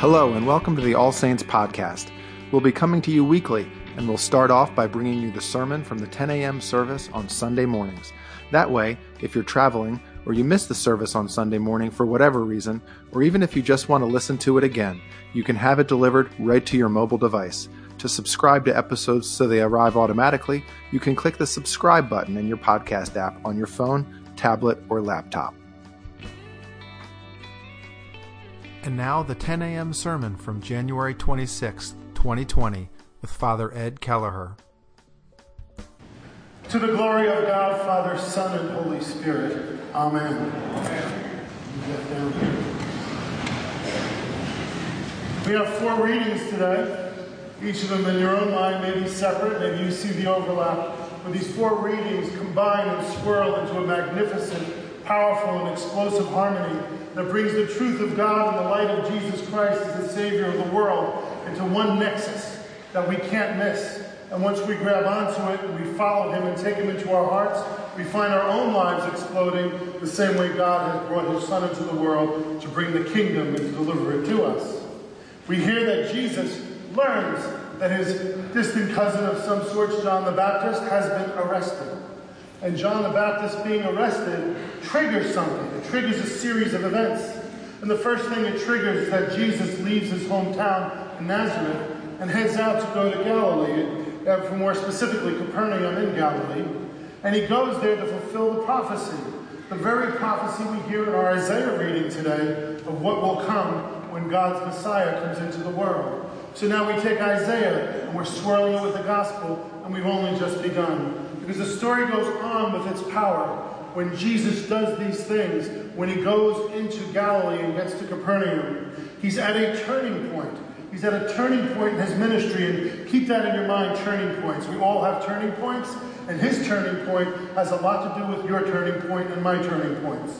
Hello, and welcome to the All Saints Podcast. We'll be coming to you weekly, and we'll start off by bringing you the sermon from the 10 a.m. service on Sunday mornings. That way, if you're traveling, or you miss the service on Sunday morning for whatever reason, or even if you just want to listen to it again, you can have it delivered right to your mobile device. To subscribe to episodes so they arrive automatically, you can click the subscribe button in your podcast app on your phone, tablet, or laptop. And now the 10 a.m. sermon from January 26, 2020, with Father Ed Kelaher. To the glory of God, Father, Son, and Holy Spirit. Amen. We have four readings today. Each of them in your own mind may be separate. Maybe you see the overlap. But these four readings combine and swirl into a magnificent, powerful, and explosive harmony that brings the truth of God and the light of Jesus Christ as the Savior of the world into one nexus that we can't miss. And once we grab onto it and we follow Him and take Him into our hearts, we find our own lives exploding the same way God has brought His Son into the world to bring the kingdom and to deliver it to us. We hear that Jesus learns that his distant cousin of some sort, John the Baptist, has been arrested. And John the Baptist being arrested triggers something. It triggers a series of events. And the first thing it triggers is that Jesus leaves his hometown in Nazareth and heads out to go to Galilee, uh, more specifically, Capernaum in Galilee. And he goes there to fulfill the prophecy, the very prophecy we hear in our Isaiah reading today of what will come when God's Messiah comes into the world. So now we take Isaiah and we're swirling it with the gospel, and we've only just begun. Because the story goes on with its power. When Jesus does these things, when he goes into Galilee and gets to Capernaum, he's at a turning point. He's at a turning point in his ministry, and keep that in your mind turning points. We all have turning points, and his turning point has a lot to do with your turning point and my turning points.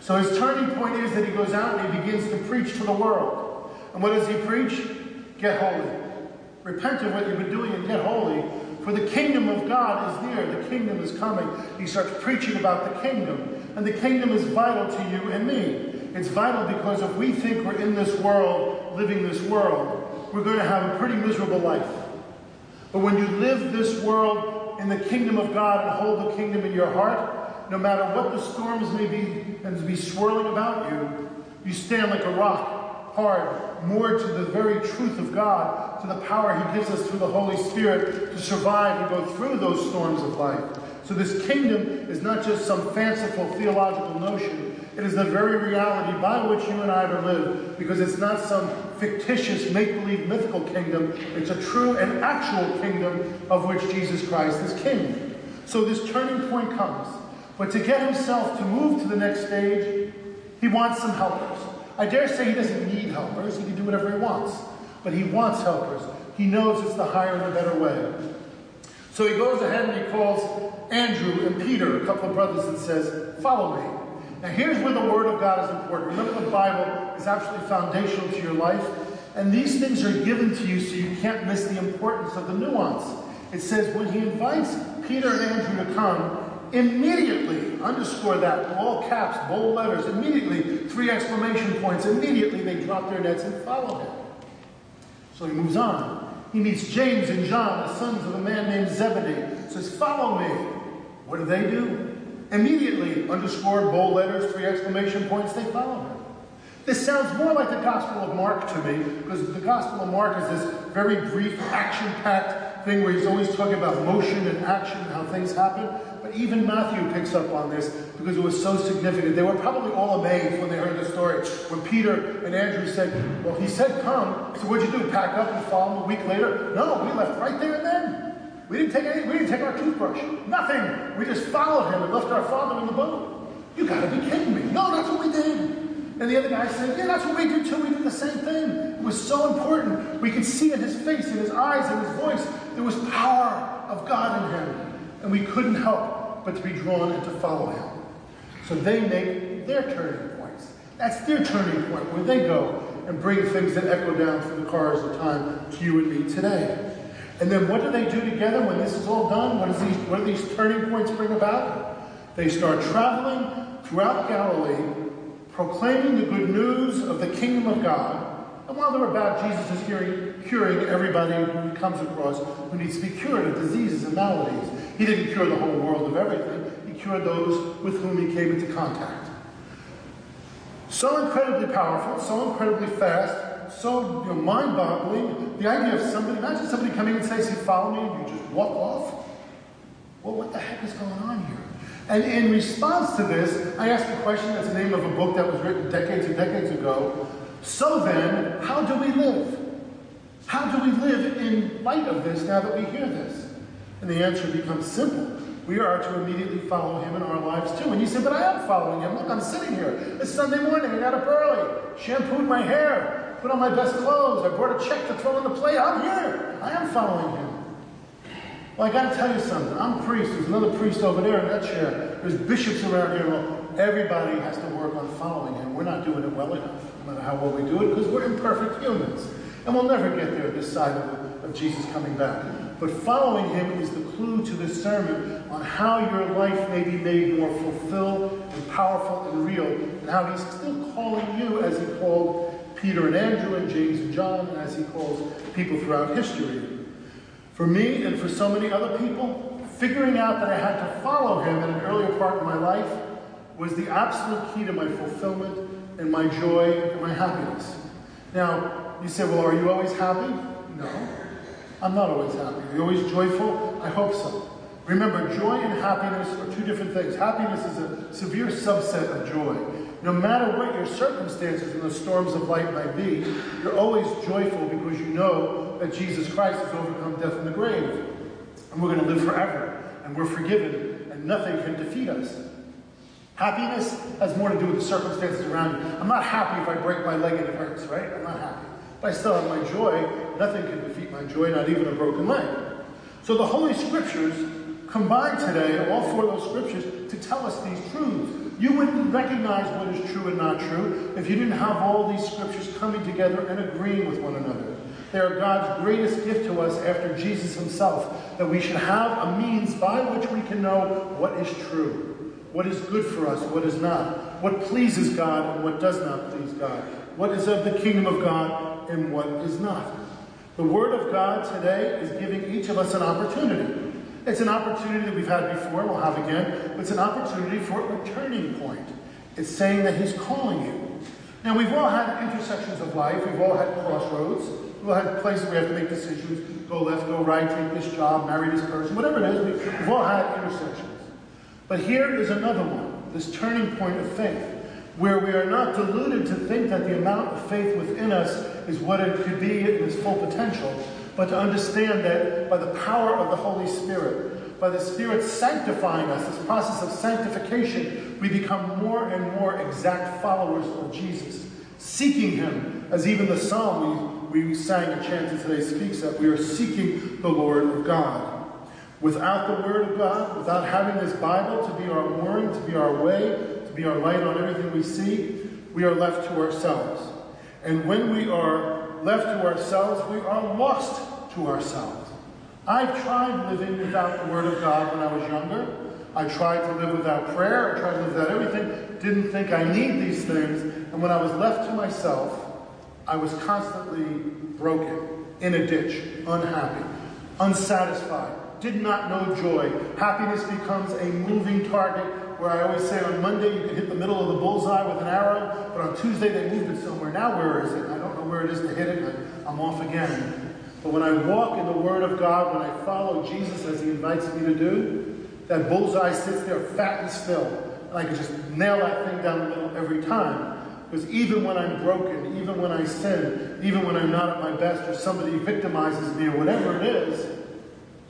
So his turning point is that he goes out and he begins to preach to the world. And what does he preach? Get holy. Repent of what you've been doing and get holy, for the kingdom of God is near. The kingdom is coming. He starts preaching about the kingdom. And the kingdom is vital to you and me. It's vital because if we think we're in this world, living this world, we're going to have a pretty miserable life. But when you live this world in the kingdom of God and hold the kingdom in your heart, no matter what the storms may be and be swirling about you, you stand like a rock, moored to the very truth of God, to the power He gives us through the Holy Spirit to survive and go through those storms of life. So, this kingdom is not just some fanciful theological notion, it is the very reality by which you and I are live, because it's not some fictitious, make believe, mythical kingdom. It's a true and actual kingdom of which Jesus Christ is king. So, this turning point comes. But to get himself to move to the next stage, he wants some helpers. I dare say he doesn't need helpers, he can do whatever he wants. But he wants helpers. He knows it's the higher and the better way. So he goes ahead and he calls Andrew and Peter, a couple of brothers, and says, Follow me. Now, here's where the Word of God is important. Remember, the Bible is absolutely foundational to your life. And these things are given to you so you can't miss the importance of the nuance. It says, when he invites Peter and Andrew to come, Immediately, underscore that, all caps, bold letters, immediately, three exclamation points, immediately they drop their nets and follow him. So he moves on. He meets James and John, the sons of a man named Zebedee, says, Follow me. What do they do? Immediately, underscored, bold letters, three exclamation points, they follow him. This sounds more like the Gospel of Mark to me, because the Gospel of Mark is this very brief, action packed thing where he's always talking about motion and action and how things happen. But even Matthew picks up on this because it was so significant. They were probably all amazed when they heard the story. When Peter and Andrew said, Well, he said come. So what'd you do? Pack up and follow him a week later? No, we left right there and then. We didn't take any, we didn't take our toothbrush. Nothing. We just followed him and left our father in the boat. You gotta be kidding me. No, that's what we did. And the other guy said, Yeah, that's what we did too. We did the same thing. It was so important. We could see in his face, in his eyes, in his voice, there was power of God in him. And we couldn't help but to be drawn and to follow him. So they make their turning points. That's their turning point where they go and bring things that echo down through the cars of time to you and me today. And then what do they do together when this is all done? What, is these, what do these turning points bring about? They start traveling throughout Galilee, proclaiming the good news of the kingdom of God, And while they're about, Jesus is curing, curing everybody who comes across who needs to be cured of diseases and maladies. He didn't cure the whole world of everything. He cured those with whom he came into contact. So incredibly powerful, so incredibly fast, so you know, mind-boggling. The idea of somebody, imagine somebody coming and saying, follow me, and you just walk off. Well, what the heck is going on here? And in response to this, I asked a question that's the name of a book that was written decades and decades ago. So then, how do we live? How do we live in light of this now that we hear this? And the answer becomes simple. We are to immediately follow him in our lives too. And you say, but I am following him. Look, I'm sitting here. It's Sunday morning. I got up early, shampooed my hair, put on my best clothes. I brought a check to throw on the plate. I'm here. I am following him. Well, I got to tell you something. I'm a priest. There's another priest over there in that chair. There's bishops around here. Well, everybody has to work on following him. We're not doing it well enough, no matter how well we do it, because we're imperfect humans. And we'll never get there this side of, of Jesus coming back. But following him is the clue to this sermon on how your life may be made more fulfilled and powerful and real, and how he's still calling you as he called Peter and Andrew and James and John, and as he calls people throughout history. For me and for so many other people, figuring out that I had to follow him in an earlier part of my life was the absolute key to my fulfillment and my joy and my happiness. Now, you say, well, are you always happy? No. I'm not always happy. Are you always joyful? I hope so. Remember, joy and happiness are two different things. Happiness is a severe subset of joy. No matter what your circumstances and the storms of life might be, you're always joyful because you know that Jesus Christ has overcome death in the grave. And we're going to live forever. And we're forgiven. And nothing can defeat us. Happiness has more to do with the circumstances around you. I'm not happy if I break my leg and it hurts, right? I'm not happy. But I still have my joy. Nothing can defeat my joy, not even a broken leg. So the Holy Scriptures combine today, all four of those Scriptures, to tell us these truths. You wouldn't recognize what is true and not true if you didn't have all these Scriptures coming together and agreeing with one another. They are God's greatest gift to us after Jesus himself, that we should have a means by which we can know what is true, what is good for us, what is not, what pleases God and what does not please God, what is of the kingdom of God and what is not. The Word of God today is giving each of us an opportunity. It's an opportunity that we've had before, we'll have again, but it's an opportunity for a turning point. It's saying that He's calling you. Now, we've all had intersections of life, we've all had crossroads. We'll have places where we have to make decisions, go left, go right, take this job, marry this person, whatever it is, we've all had intersections. But here is another one, this turning point of faith, where we are not deluded to think that the amount of faith within us is what it could be in its full potential, but to understand that by the power of the Holy Spirit, by the Spirit sanctifying us, this process of sanctification, we become more and more exact followers of Jesus, seeking Him, as even the psalm we we sang and chanted today speaks that we are seeking the Lord of God. Without the Word of God, without having this Bible to be our mooring, to be our way, to be our light on everything we see, we are left to ourselves. And when we are left to ourselves, we are lost to ourselves. I tried living without the Word of God when I was younger. I tried to live without prayer. I tried to live without everything. Didn't think I need these things. And when I was left to myself, I was constantly broken, in a ditch, unhappy, unsatisfied, did not know joy. Happiness becomes a moving target where I always say on Monday you can hit the middle of the bullseye with an arrow, but on Tuesday they moved it somewhere. Now where is it? I don't know where it is to hit it, I'm off again. But when I walk in the Word of God, when I follow Jesus as He invites me to do, that bullseye sits there fat and still. And I can just nail that thing down the middle every time. Because even when I'm broken, even when I sin, even when I'm not at my best, or somebody victimizes me, or whatever it is,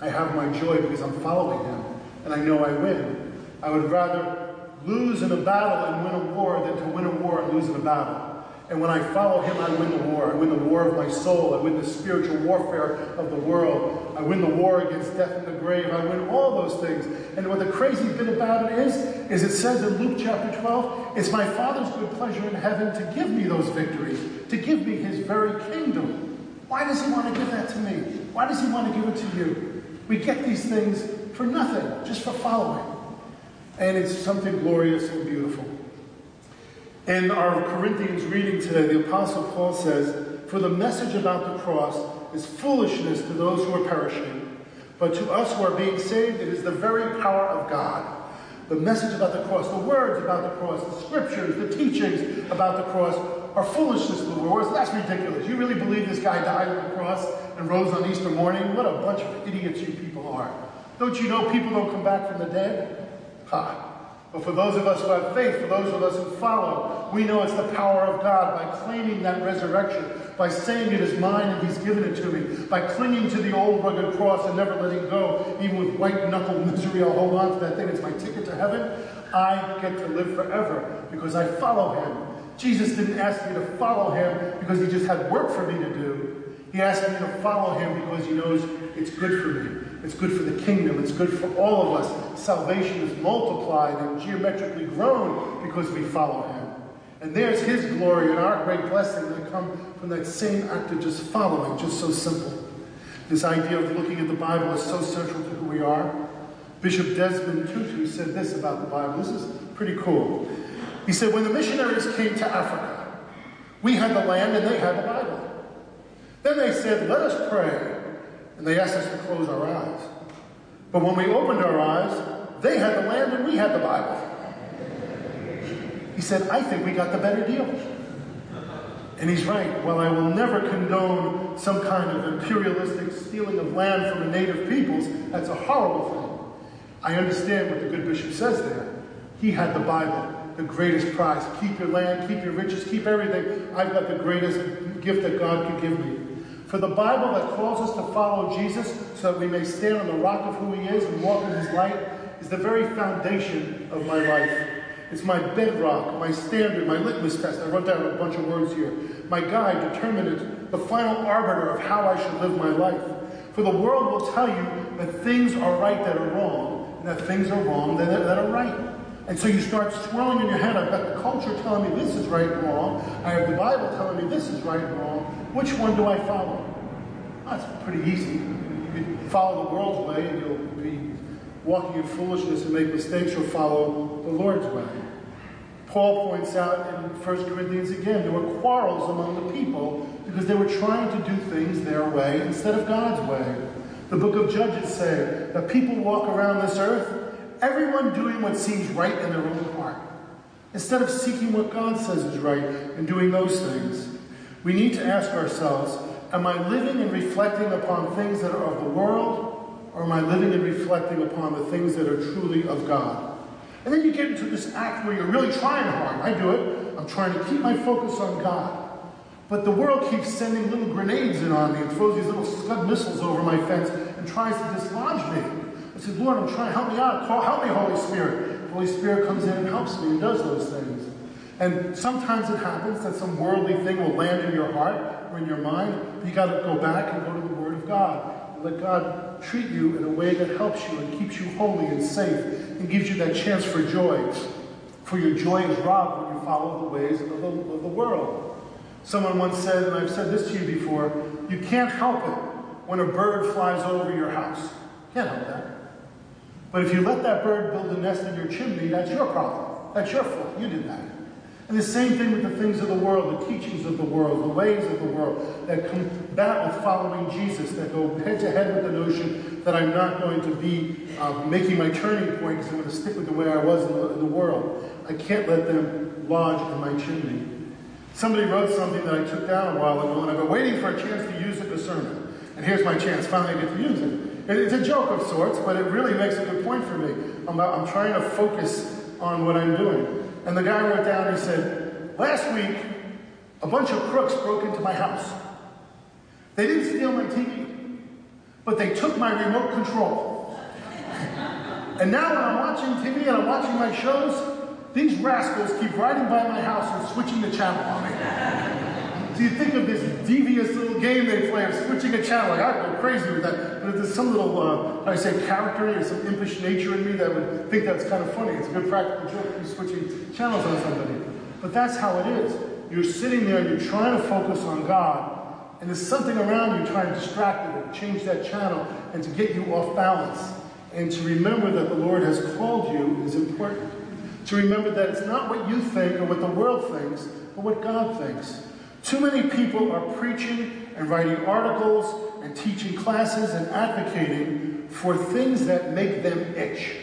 I have my joy because I'm following him, and I know I win. I would rather lose in a battle and win a war than to win a war and lose in a battle. And when I follow him, I win the war. I win the war of my soul. I win the spiritual warfare of the world. I win the war against death and the grave. I win all those things. And what the crazy bit about it is, is it says in Luke chapter 12, it's my Father's good pleasure in heaven to give me those victories, to give me his very kingdom. Why does he want to give that to me? Why does he want to give it to you? We get these things for nothing, just for following. And it's something glorious and beautiful. In our Corinthians reading today, the Apostle Paul says, For the message about the cross is foolishness to those who are perishing, but to us who are being saved, it is the very power of God. The message about the cross, the words about the cross, the scriptures, the teachings about the cross are foolishness to the world. That's ridiculous. You really believe this guy died on the cross and rose on Easter morning? What a bunch of idiots you people are. Don't you know people don't come back from the dead? Ha. But for those of us who have faith, for those of us who follow, we know it's the power of God by claiming that resurrection, by saying it is mine and He's given it to me, by clinging to the old rugged cross and never letting go, even with white knuckle misery, I'll hold on to that thing. It's my ticket to heaven. I get to live forever because I follow Him. Jesus didn't ask me to follow Him because He just had work for me to do. He asked me to follow Him because He knows it's good for me. It's good for the kingdom. It's good for all of us. Salvation is multiplied and geometrically grown because we follow him. And there's his glory and our great blessing that come from that same act of just following, just so simple. This idea of looking at the Bible is so central to who we are. Bishop Desmond Tutu said this about the Bible. This is pretty cool. He said, when the missionaries came to Africa, we had the land and they had the Bible. Then they said, let us pray and they asked us to close our eyes. But when we opened our eyes, they had the land and we had the Bible. He said, I think we got the better deal. And he's right. While I will never condone some kind of imperialistic stealing of land from the native peoples, that's a horrible thing. I understand what the good bishop says there. He had the Bible, the greatest prize. Keep your land, keep your riches, keep everything. I've got the greatest gift that God could give me. For the Bible that calls us to follow Jesus so that we may stand on the rock of who he is and walk in his light is the very foundation of my life. It's my bedrock, my standard, my litmus test. I wrote down a bunch of words here. My guide, determinant, the final arbiter of how I should live my life. For the world will tell you that things are right that are wrong, and that things are wrong that are, that are right. And so you start swirling in your head. I've got the culture telling me this is right and wrong. I have the Bible telling me this is right and wrong. Which one do I follow? That's pretty easy. You can follow the world's way and you'll be walking in foolishness and make mistakes, or follow the Lord's way. Paul points out in 1 Corinthians again, there were quarrels among the people because they were trying to do things their way instead of God's way. The book of Judges say that people walk around this earth, everyone doing what seems right in their own heart, instead of seeking what God says is right and doing those things. We need to ask ourselves, am I living and reflecting upon things that are of the world, or am I living and reflecting upon the things that are truly of God? And then you get into this act where you're really trying hard. I do it. I'm trying to keep my focus on God. But the world keeps sending little grenades in on me and throws these little scud missiles over my fence and tries to dislodge me. I said, Lord, I'm trying, help me out. Help me, Holy Spirit. The Holy Spirit comes in and helps me and does those things. And sometimes it happens that some worldly thing will land in your heart or in your mind. You got to go back and go to the Word of God. And Let God treat you in a way that helps you and keeps you holy and safe and gives you that chance for joy. For your joy is robbed when you follow the ways of the, of the world. Someone once said, and I've said this to you before, you can't help it when a bird flies over your house. You Can't help that. But if you let that bird build a nest in your chimney, that's your problem. That's your fault. You did that. And the same thing with the things of the world, the teachings of the world, the ways of the world that combat with following Jesus, that go head to head with the notion that I'm not going to be uh, making my turning point because I'm going to stick with the way I was in the, in the world. I can't let them lodge in my chimney. Somebody wrote something that I took down a while ago, and I've been waiting for a chance to use it in a sermon. And here's my chance, finally I get to use it. It's a joke of sorts, but it really makes a good point for me. I'm, I'm trying to focus on what I'm doing. And the guy wrote down, he said, Last week, a bunch of crooks broke into my house. They didn't steal my TV, but they took my remote control. and now when I'm watching TV and I'm watching my shows, these rascals keep riding by my house and switching the channel on me. So you think of this devious little game they play of switching a channel. Like, I'd go crazy with that. But if there's some little, uh, I say, character or some impish nature in me that would think that's kind of funny. It's a good practical joke to be switching channels on somebody. But that's how it is. You're sitting there, and you're trying to focus on God, and there's something around you trying to distract you, to change that channel, and to get you off balance. And to remember that the Lord has called you is important. To remember that it's not what you think or what the world thinks, but what God thinks. Too many people are preaching and writing articles and teaching classes and advocating for things that make them itch,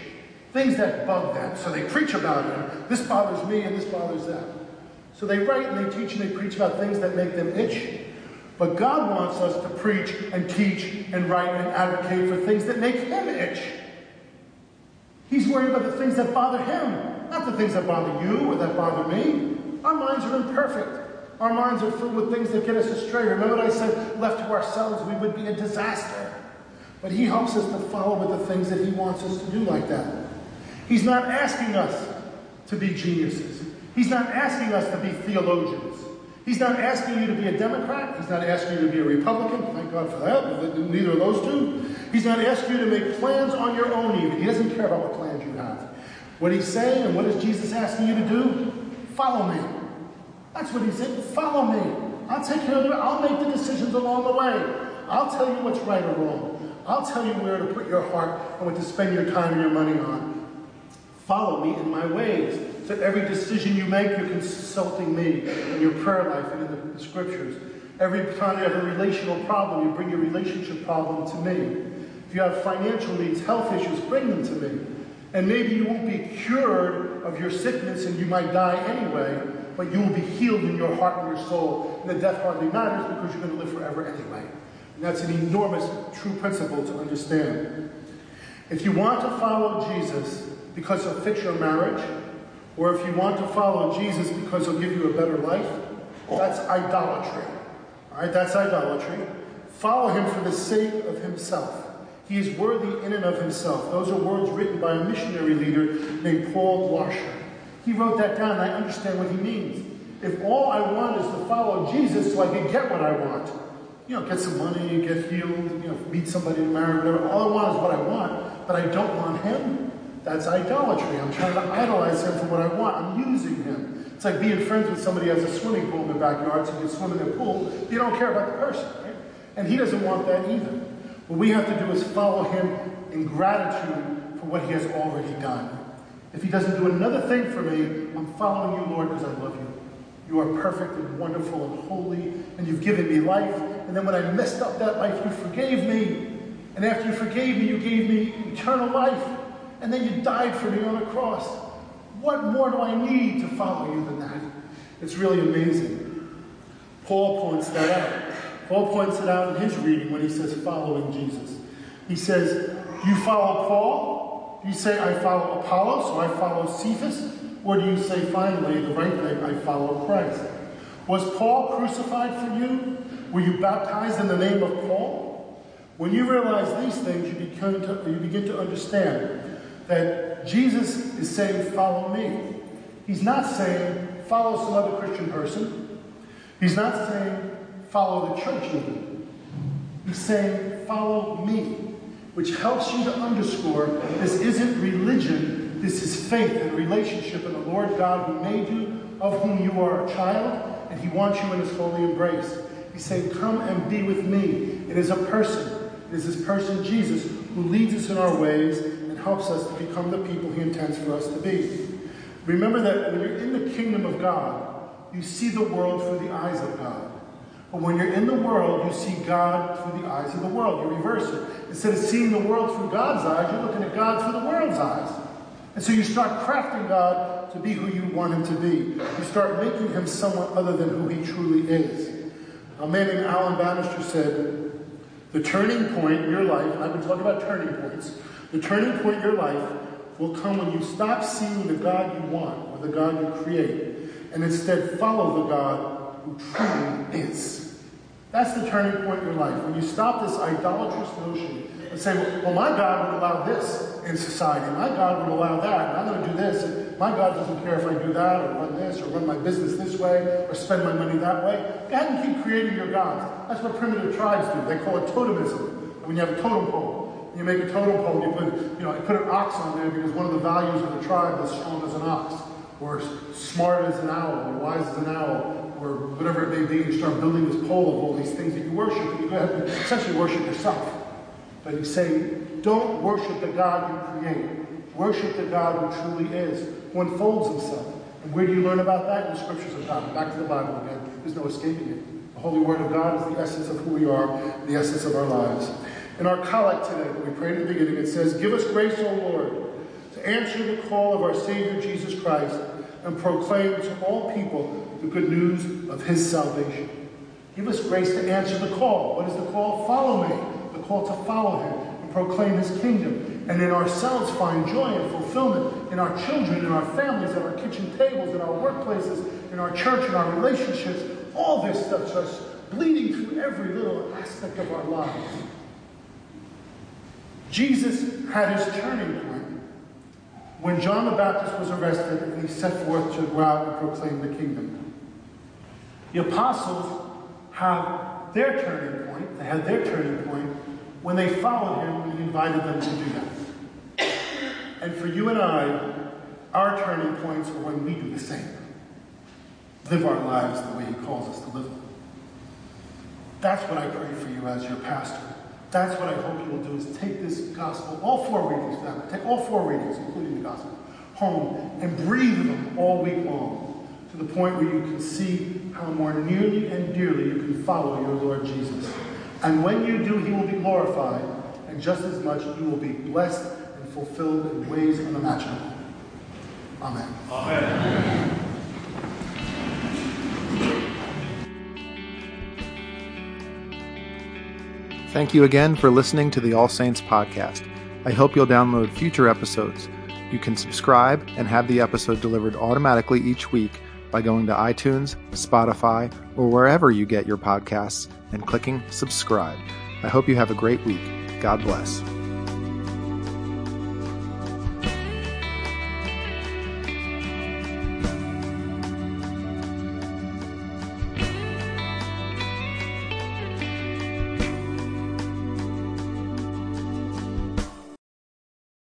things that bug them. So they preach about it. This bothers me and this bothers them. So they write and they teach and they preach about things that make them itch. But God wants us to preach and teach and write and advocate for things that make Him itch. He's worried about the things that bother Him, not the things that bother you or that bother me. Our minds are imperfect. Our minds are filled with things that get us astray. Remember what I said? Left to ourselves, we would be a disaster. But He helps us to follow with the things that He wants us to do like that. He's not asking us to be geniuses. He's not asking us to be theologians. He's not asking you to be a Democrat. He's not asking you to be a Republican. Thank God for that. Neither of those two. He's not asking you to make plans on your own, even. He doesn't care about what plans you have. What he's saying and what is Jesus asking you to do? Follow me. That's what he said. Follow me. I'll take care of it. I'll make the decisions along the way. I'll tell you what's right or wrong. I'll tell you where to put your heart and what to spend your time and your money on. Follow me in my ways. So every decision you make, you're consulting me in your prayer life and in the, the scriptures. Every time you have a relational problem, you bring your relationship problem to me. If you have financial needs, health issues, bring them to me. And maybe you won't be cured of your sickness and you might die anyway, but you will be healed in your heart and your soul. And the death hardly matters because you're going to live forever anyway. And that's an enormous, true principle to understand. If you want to follow Jesus because he'll fix your marriage, or if you want to follow Jesus because he'll give you a better life, that's idolatry. All right, that's idolatry. Follow him for the sake of himself. He is worthy in and of himself. Those are words written by a missionary leader named Paul Washer. He wrote that down, and I understand what he means. If all I want is to follow Jesus so I can get what I want, you know, get some money, get healed, you know, meet somebody to marry, whatever. All I want is what I want, but I don't want him. That's idolatry. I'm trying to idolize him for what I want. I'm using him. It's like being friends with somebody who has a swimming pool in their backyard, so you can swim in their pool. You don't care about the person, right? And he doesn't want that either. What we have to do is follow him in gratitude for what he has already done. If he doesn't do another thing for me, I'm following you, Lord, because I love you. You are perfect and wonderful and holy, and you've given me life. And then when I messed up that life, you forgave me. And after you forgave me, you gave me eternal life. And then you died for me on a cross. What more do I need to follow you than that? It's really amazing. Paul points that out. Paul points it out in his reading when he says following Jesus. He says, you follow Paul? Do you say, I follow Apollos or I follow Cephas? Or do you say, finally, the right thing, I follow Christ? Was Paul crucified for you? Were you baptized in the name of Paul? When you realize these things, you begin to, you begin to understand that Jesus is saying, Follow me. He's not saying, Follow some other Christian person. He's not saying, Follow the church even. He's saying, Follow me, which helps you to underscore this isn't religion, this is faith and relationship in the Lord God who made you, of whom you are a child, and He wants you in His holy embrace. He's saying, Come and be with me. It is a person. It is this person, Jesus, who leads us in our ways and helps us to become the people He intends for us to be. Remember that when you're in the kingdom of God, you see the world through the eyes of God. But when you're in the world, you see God through the eyes of the world. You reverse it. Instead of seeing the world through God's eyes, you're looking at God through the world's eyes. And so you start crafting God to be who you want him to be. You start making him someone other than who he truly is. A man named Alan Bannister said, The turning point in your life, I've been talking about turning points, the turning point in your life will come when you stop seeing the God you want or the God you create, and instead follow the God who truly is. That's the turning point in your life. When you stop this idolatrous notion and say, well, my God would allow this in society. My God would allow that. And I'm going to do this. And my God doesn't care if I do that or run this or run my business this way or spend my money that way. Go ahead and keep creating your gods. That's what primitive tribes do. They call it totemism. When you have a totem pole, you make a totem pole, you put, you know, you put an ox on there because one of the values of the tribe is strong as an ox, or smart as an owl, or wise as an owl, or whatever it may be, you start building this pole of all these things that you worship, and you go ahead and essentially worship yourself. But he's saying, don't worship the God you create. Worship the God who truly is, who unfolds himself And where do you learn about that? In the scriptures of God. Back to the Bible again. There's no escaping it. The Holy Word of God is the essence of who we are, the essence of our lives. In our collect today we prayed in the beginning, it says, Give us grace, O Lord, to answer the call of our Savior Jesus Christ and proclaim to all people the good news of his salvation. Give us grace to answer the call. What is the call? Follow me. The call to follow him and proclaim his kingdom. And in ourselves find joy and fulfillment in our children, in our families, at our kitchen tables, in our workplaces, in our church, in our relationships. All this stuff starts bleeding through every little aspect of our lives. Jesus had his turning point when John the Baptist was arrested and he set forth to go out and proclaim the kingdom. The apostles have their turning point, they had their turning point when they followed him and invited them to do that. And for you and I, our turning points are when we do the same. Live our lives the way he calls us to live them. That's what I pray for you as your pastor. That's what I hope you will do is take this gospel, all four readings, take all four readings, including the gospel, home and breathe them all week long to the point where you can see how more nearly and dearly you can follow your Lord Jesus. And when you do, he will be glorified, and just as much you will be blessed and fulfilled in ways unimaginable. Amen. Amen. Thank you again for listening to the All Saints podcast. I hope you'll download future episodes. You can subscribe and have the episode delivered automatically each week by going to iTunes, Spotify, or wherever you get your podcasts and clicking subscribe. I hope you have a great week. God bless.